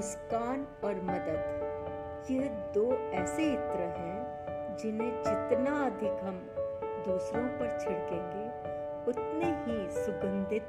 मुस्कान और मदद। यह दो ऐसे इत्र हैं जिन्हें जितना अधिक हम दूसरों पर छिड़केंगे, उतने ही सुगंधित